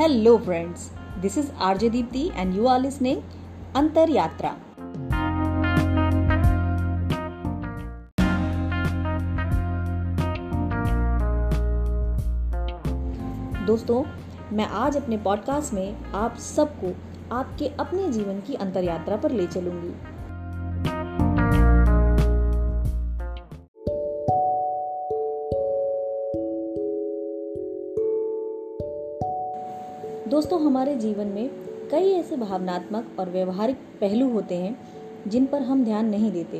Hello friends this is RJ Deepti and you are listening Antar Yatra दोस्तों, मैं आज अपने पॉडकास्ट में आप सबको आपके अपने जीवन की अंतर यात्रा पर ले चलूँगी। दोस्तों, हमारे जीवन में कई ऐसे भावनात्मक और व्यवहारिक पहलू होते हैं, जिन पर हम ध्यान नहीं देते।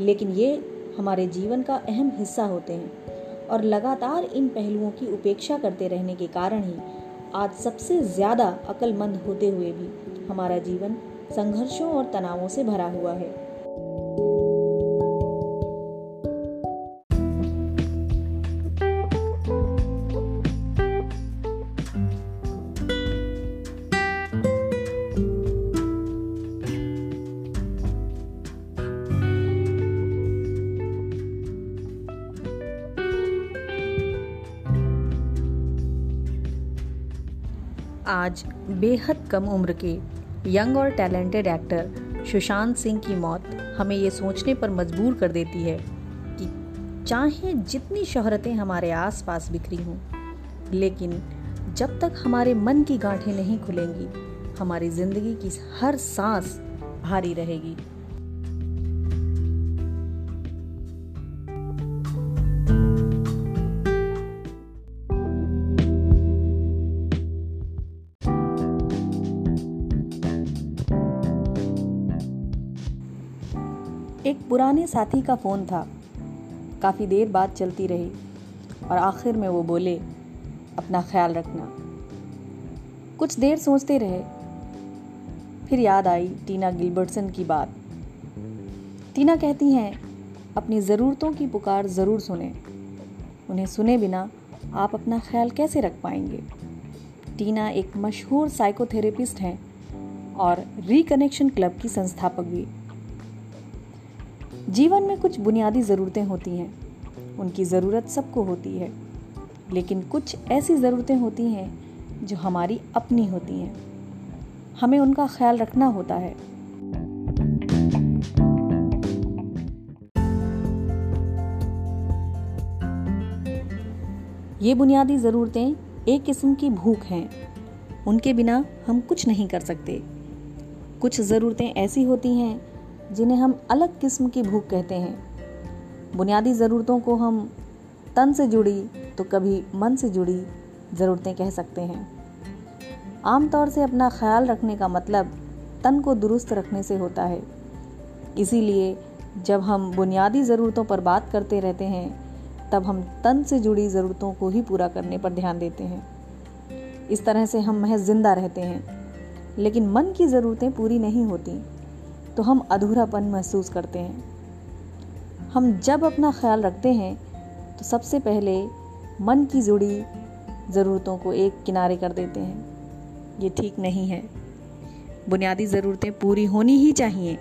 लेकिन ये हमारे जीवन का अहम हिस्सा होते हैं और लगातार इन पहलुओं की उपेक्षा करते रहने के कारण ही आज सबसे ज़्यादा अक्लमंद होते हुए भी हमारा जीवन संघर्षों और तनावों से भरा हुआ है। आज बेहद कम उम्र के यंग और टैलेंटेड एक्टर सुशांत सिंह की मौत हमें ये सोचने पर मजबूर कर देती है कि चाहे जितनी शहरतें हमारे आसपास बिखरी हों, लेकिन जब तक हमारे मन की गांठें नहीं खुलेंगी, हमारी ज़िंदगी की हर सांस भारी रहेगी। एक पुराने साथी का फ़ोन था। काफ़ी देर बात चलती रही और आखिर में वो बोले, अपना ख्याल रखना। कुछ देर सोचते रहे। फिर याद आई टीना गिलबर्टसन की बात। टीना कहती हैं, अपनी ज़रूरतों की पुकार ज़रूर सुने। उन्हें सुने बिना आप अपना ख्याल कैसे रख पाएँगे? टीना एक मशहूर साइकोथेरेपिस्ट हैं और रिकनेक्शन क्लब की संस्थापक भी। जीवन में कुछ बुनियादी ज़रूरतें होती हैं। उनकी ज़रूरत सबको होती है। लेकिन कुछ ऐसी ज़रूरतें होती हैं, जो हमारी अपनी होती हैं। हमें उनका ख्याल रखना होता है। ये बुनियादी ज़रूरतें एक किस्म की भूख हैं। उनके बिना हम कुछ नहीं कर सकते। कुछ ज़रूरतें ऐसी होती हैं जिन्हें हम अलग किस्म की भूख कहते हैं। बुनियादी ज़रूरतों को हम तन से जुड़ी तो कभी मन से जुड़ी ज़रूरतें कह सकते हैं। आमतौर से अपना ख्याल रखने का मतलब तन को दुरुस्त रखने से होता है। इसीलिए जब हम बुनियादी ज़रूरतों पर बात करते रहते हैं, तब हम तन से जुड़ी ज़रूरतों को ही पूरा करने पर ध्यान देते हैं। इस तरह से हम महज ज़िंदा रहते हैं, लेकिन मन की ज़रूरतें पूरी नहीं होती। तो हम अधूरापन महसूस करते हैं। हम जब अपना ख्याल रखते हैं तो सबसे पहले मन की जुड़ी ज़रूरतों को एक किनारे कर देते हैं। ये ठीक नहीं है। बुनियादी ज़रूरतें पूरी होनी ही चाहिए,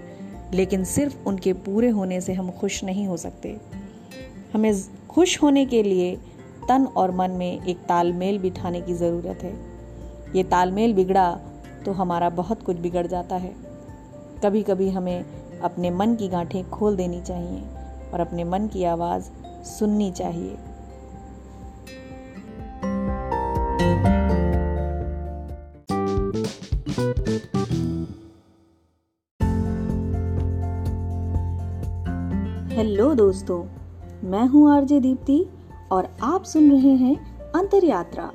लेकिन सिर्फ़ उनके पूरे होने से हम खुश नहीं हो सकते। हमें खुश होने के लिए तन और मन में एक तालमेल बिठाने की ज़रूरत है। ये तालमेल बिगड़ा तो हमारा बहुत कुछ बिगड़ जाता है। कभी कभी हमें अपने मन की गांठें खोल देनी चाहिए और अपने मन की आवाज़ सुननी चाहिए। हेलो दोस्तों, मैं हूँ आरजे दीप्ति और आप सुन रहे हैं अंतर यात्रा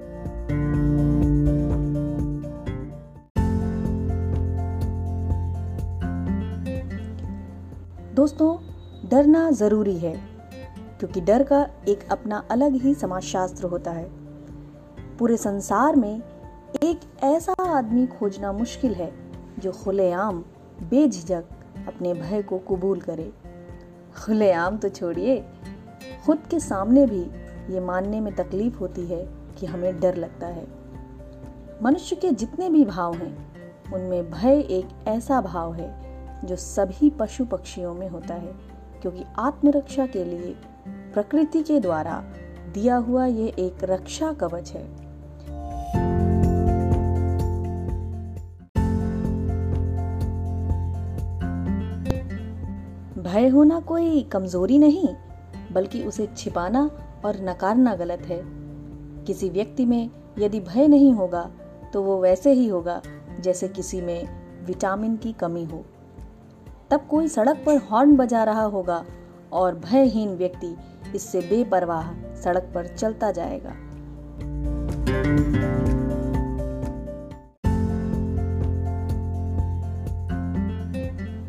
दोस्तों, डरना ज़रूरी है, क्योंकि डर का एक अपना अलग ही समाजशास्त्र होता है। पूरे संसार में एक ऐसा आदमी खोजना मुश्किल है, जो खुलेआम बेझिझक अपने भय को कबूल करे। खुलेआम तो छोड़िए, खुद के सामने भी ये मानने में तकलीफ़ होती है कि हमें डर लगता है। मनुष्य के जितने भी भाव हैं, उनमें भय एक ऐसा भाव है जो सभी पशु पक्षियों में होता है, क्योंकि आत्मरक्षा के लिए प्रकृति के द्वारा दिया हुआ यह एक रक्षा कवच है। भय होना कोई कमज़ोरी नहीं, बल्कि उसे छिपाना और नकारना गलत है। किसी व्यक्ति में यदि भय नहीं होगा तो वो वैसे ही होगा जैसे किसी में विटामिन की कमी हो। तब कोई सड़क पर हॉर्न बजा रहा होगा और भयहीन व्यक्ति इससे बेपरवाह सड़क पर चलता जाएगा।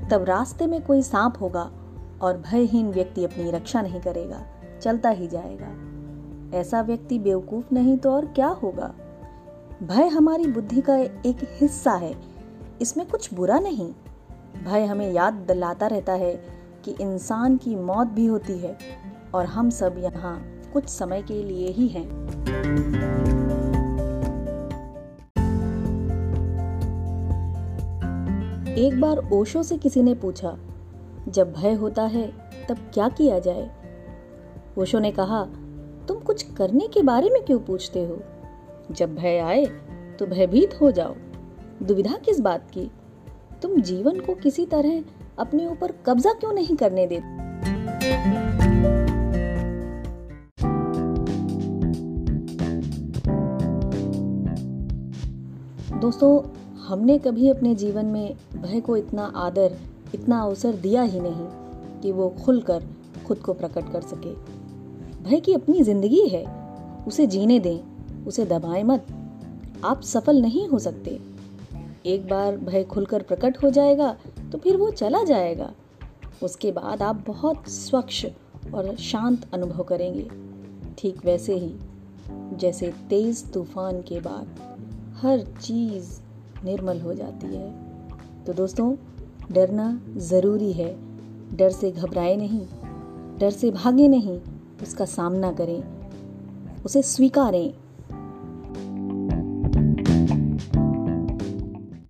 तब रास्ते में कोई सांप होगा और भयहीन व्यक्ति अपनी रक्षा नहीं करेगा, चलता ही जाएगा। ऐसा व्यक्ति बेवकूफ़ नहीं तो और क्या होगा? भय हमारी बुद्धि का एक हिस्सा है, इसमें कुछ बुरा नहीं। भय हमें याद दिलाता रहता है कि इंसान की मौत भी होती है और हम सब यहाँ कुछ समय के लिए ही हैं। एक बार ओशो से किसी ने पूछा, जब भय होता है, तब क्या किया जाए? ओशो ने कहा, तुम कुछ करने के बारे में क्यों पूछते हो? जब भय आए तो भयभीत हो जाओ। दुविधा किस बात की? तुम जीवन को किसी तरह अपने ऊपर कब्जा क्यों नहीं करने देते? दोस्तों, हमने कभी अपने जीवन में भय को इतना आदर, इतना अवसर दिया ही नहीं कि वो खुलकर खुद को प्रकट कर सके। भय की अपनी ज़िंदगी है। उसे जीने दें, उसे दबाएँ मत। आप सफल नहीं हो सकते। एक बार भय खुलकर प्रकट हो जाएगा तो फिर वो चला जाएगा। उसके बाद आप बहुत स्वच्छ और शांत अनुभव करेंगे। ठीक वैसे ही, जैसे तेज तूफ़ान के बाद हर चीज़ निर्मल हो जाती है। तो दोस्तों, डरना ज़रूरी है। डर से घबराए नहीं, डर से भागे नहीं, उसका सामना करें, उसे स्वीकारें।